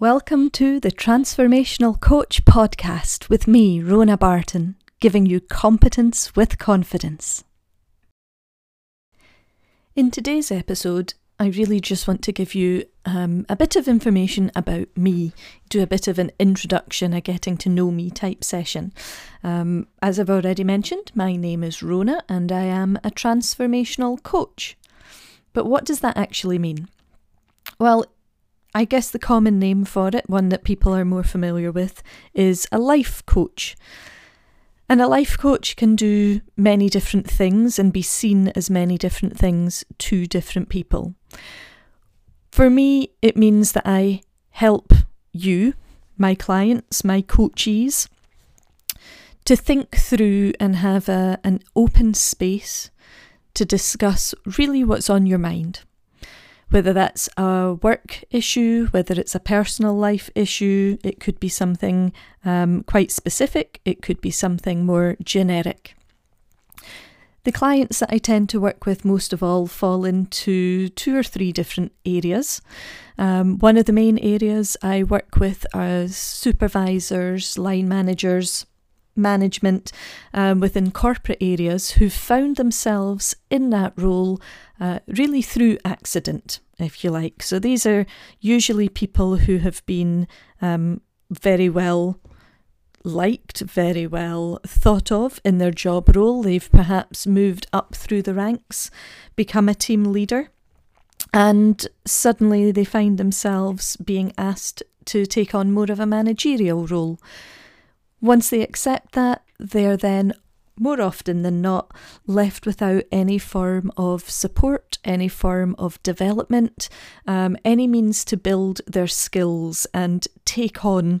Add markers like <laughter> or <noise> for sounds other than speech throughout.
Welcome to the Transformational Coach podcast with me, Rona Barton, giving you competence with confidence. In today's episode, I really just want to give you um, a bit of information about me, do a bit of an introduction, a getting to know me type session. Um, as I've already mentioned, my name is Rona and I am a transformational coach. But what does that actually mean? Well, I guess the common name for it, one that people are more familiar with, is a life coach. And a life coach can do many different things and be seen as many different things to different people. For me, it means that I help you, my clients, my coachees, to think through and have a, an open space to discuss really what's on your mind whether that's a work issue, whether it's a personal life issue, it could be something um, quite specific, it could be something more generic. The clients that I tend to work with most of all fall into two or three different areas. Um, one of the main areas I work with are supervisors, line managers, management um, within corporate areas who've found themselves in that role uh, really through accident, if you like. So these are usually people who have been um, very well liked, very well thought of in their job role. They've perhaps moved up through the ranks, become a team leader, and suddenly they find themselves being asked to take on more of a managerial role. Once they accept that, they're then more often than not left without any form of support, any form of development, um, any means to build their skills and take on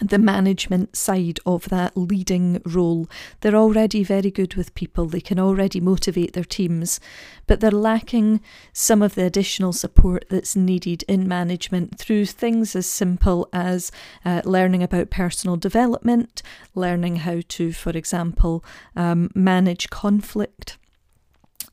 the management side of that leading role. They're already very good with people, they can already motivate their teams, but they're lacking some of the additional support that's needed in management through things as simple as uh, learning about personal development, learning how to, for example, um, manage conflict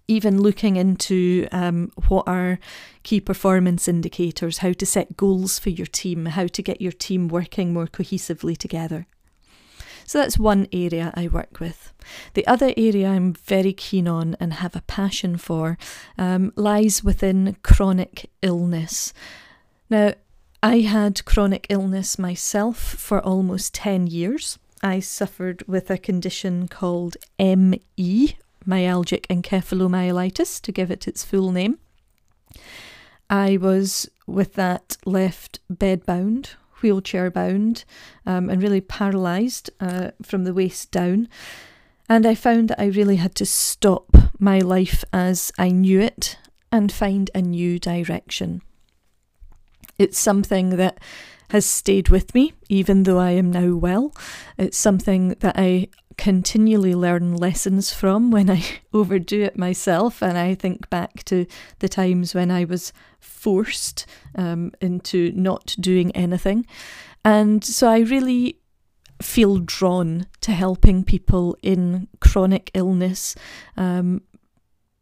even looking into um, what are key performance indicators, how to set goals for your team, how to get your team working more cohesively together. So that's one area I work with. The other area I'm very keen on and have a passion for um, lies within chronic illness. Now, I had chronic illness myself for almost 10 years. I suffered with a condition called ME myalgic encephalomyelitis, to give it its full name. I was with that left bedbound, wheelchair bound, um, and really paralysed uh, from the waist down. And I found that I really had to stop my life as I knew it and find a new direction. It's something that has stayed with me, even though I am now well. It's something that I continually learn lessons from when I <laughs> overdo it myself. And I think back to the times when I was forced um, into not doing anything. And so I really feel drawn to helping people in chronic illness um,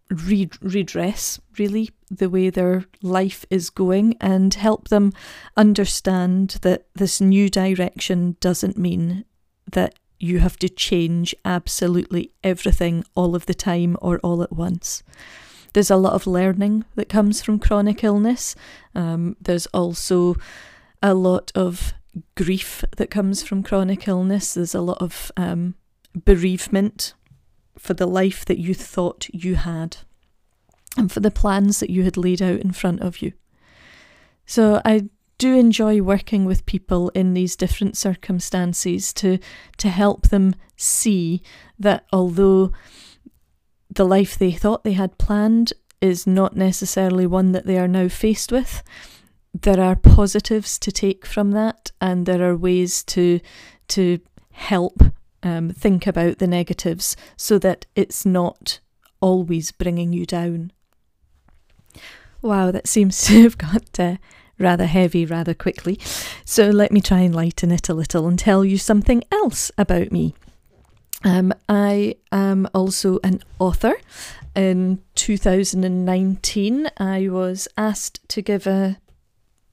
re- redress, really, the way their life is going and help them understand that this new direction doesn't mean that you have to change absolutely everything all of the time or all at once. There's a lot of learning that comes from chronic illness. Um, there's also a lot of grief that comes from chronic illness. There's a lot of um, bereavement for the life that you thought you had and for the plans that you had laid out in front of you. So I do enjoy working with people in these different circumstances to to help them see that although the life they thought they had planned is not necessarily one that they are now faced with there are positives to take from that and there are ways to to help um, think about the negatives so that it's not always bringing you down. Wow that seems <laughs> to have got uh, rather heavy rather quickly. So let me try and lighten it a little and tell you something else about me. Um, I am also an author. In 2019, I was asked to give a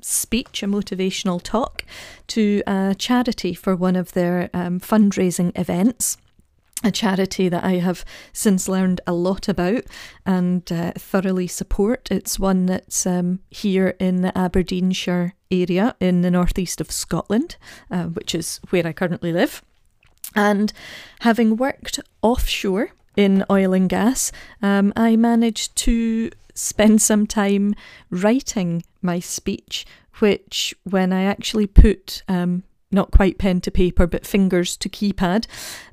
speech, a motivational talk, to a charity for one of their um, fundraising events a charity that I have since learned a lot about and uh, thoroughly support. It's one that's um, here in the Aberdeenshire area in the northeast of Scotland, uh, which is where I currently live. And having worked offshore in oil and gas, um, I managed to spend some time writing my speech, which, when I actually put um, not quite pen to paper, but fingers to keypad,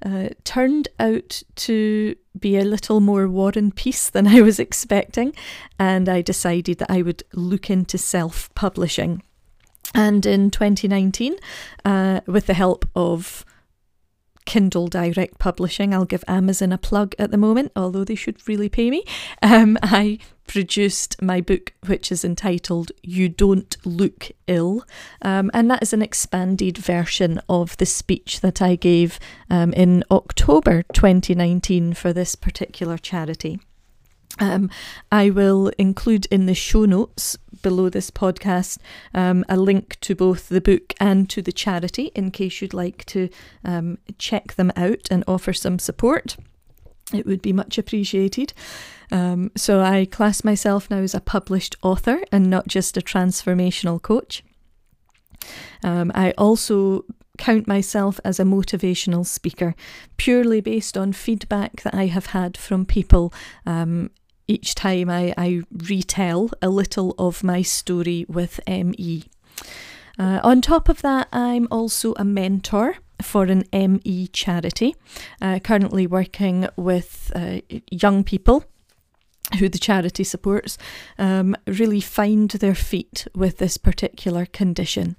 uh, turned out to be a little more war and peace than I was expecting. And I decided that I would look into self publishing. And in 2019, uh, with the help of Kindle Direct Publishing. I'll give Amazon a plug at the moment, although they should really pay me. Um, <laughs> I produced my book, which is entitled You Don't Look Ill. Um, and that is an expanded version of the speech that I gave um, in October 2019 for this particular charity. Um, I will include in the show notes below this podcast um, a link to both the book and to the charity in case you'd like to um, check them out and offer some support. It would be much appreciated. Um, so I class myself now as a published author and not just a transformational coach. Um, I also count myself as a motivational speaker, purely based on feedback that I have had from people um, each time I, I retell a little of my story with ME. Uh, on top of that, I'm also a mentor for an ME charity, uh, currently working with uh, young people who the charity supports um, really find their feet with this particular condition.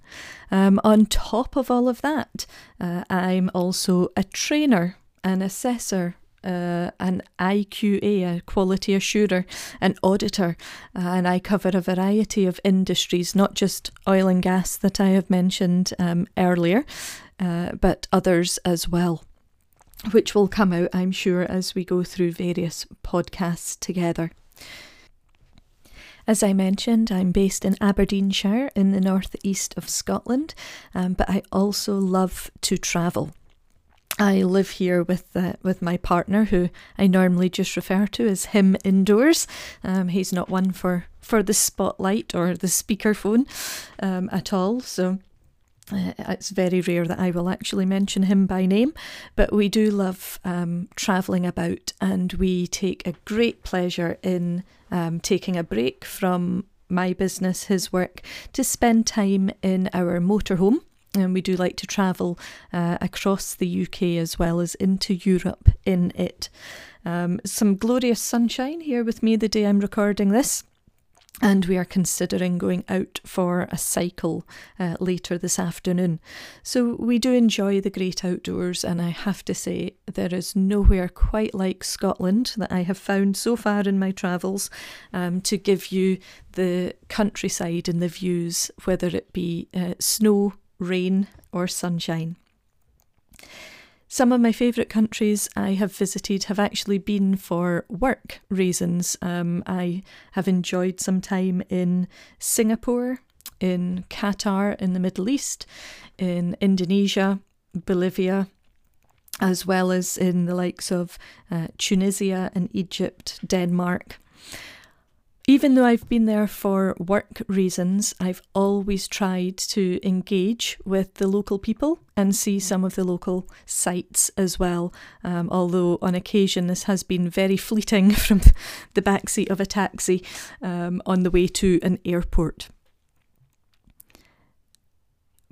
Um, on top of all of that, uh, I'm also a trainer, an assessor, uh, an IQA, a quality assurer, an auditor, uh, and I cover a variety of industries, not just oil and gas that I have mentioned um, earlier, uh, but others as well. Which will come out, I'm sure, as we go through various podcasts together. As I mentioned, I'm based in Aberdeenshire in the northeast of Scotland, um, but I also love to travel. I live here with uh, with my partner, who I normally just refer to as him indoors. Um, he's not one for for the spotlight or the speakerphone um, at all. So uh, it's very rare that I will actually mention him by name, but we do love um, travelling about and we take a great pleasure in um, taking a break from my business, his work, to spend time in our motorhome and we do like to travel uh, across the UK as well as into Europe in it. Um, some glorious sunshine here with me the day I'm recording this. And we are considering going out for a cycle uh, later this afternoon. So we do enjoy the great outdoors, and I have to say, there is nowhere quite like Scotland that I have found so far in my travels um, to give you the countryside and the views, whether it be uh, snow rain, or sunshine. Some of my favourite countries I have visited have actually been for work reasons. Um, I have enjoyed some time in Singapore, in Qatar in the Middle East, in Indonesia, Bolivia, as well as in the likes of uh, Tunisia and Egypt, Denmark. Even though I've been there for work reasons, I've always tried to engage with the local people and see some of the local sites as well. Um, although on occasion this has been very fleeting <laughs> from the backseat of a taxi um, on the way to an airport.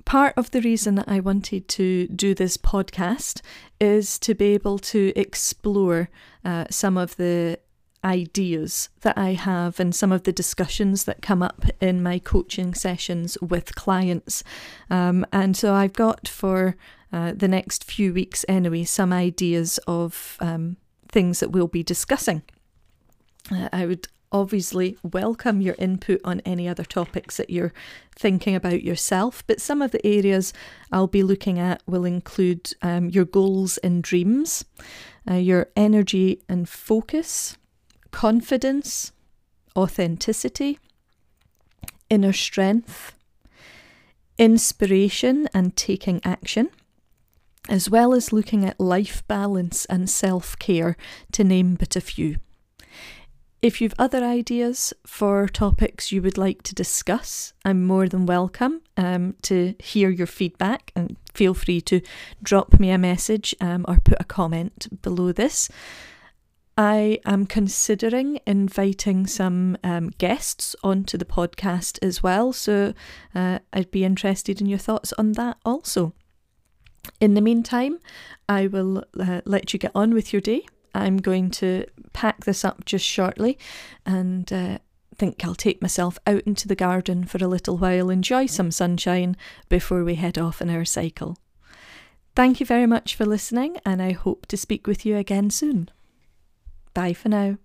Part of the reason that I wanted to do this podcast is to be able to explore uh, some of the ideas that I have and some of the discussions that come up in my coaching sessions with clients. Um, and so I've got for uh, the next few weeks, anyway, some ideas of um, things that we'll be discussing. Uh, I would obviously welcome your input on any other topics that you're thinking about yourself, but some of the areas I'll be looking at will include um, your goals and dreams, uh, your energy and focus, confidence, authenticity, inner strength, inspiration and taking action, as well as looking at life balance and self care, to name but a few. If you've other ideas for topics you would like to discuss, I'm more than welcome um, to hear your feedback and feel free to drop me a message um, or put a comment below this. I am considering inviting some um, guests onto the podcast as well, so uh, I'd be interested in your thoughts on that also. In the meantime, I will uh, let you get on with your day. I'm going to pack this up just shortly and uh, think I'll take myself out into the garden for a little while, enjoy some sunshine before we head off on our cycle. Thank you very much for listening, and I hope to speak with you again soon. Bye for now.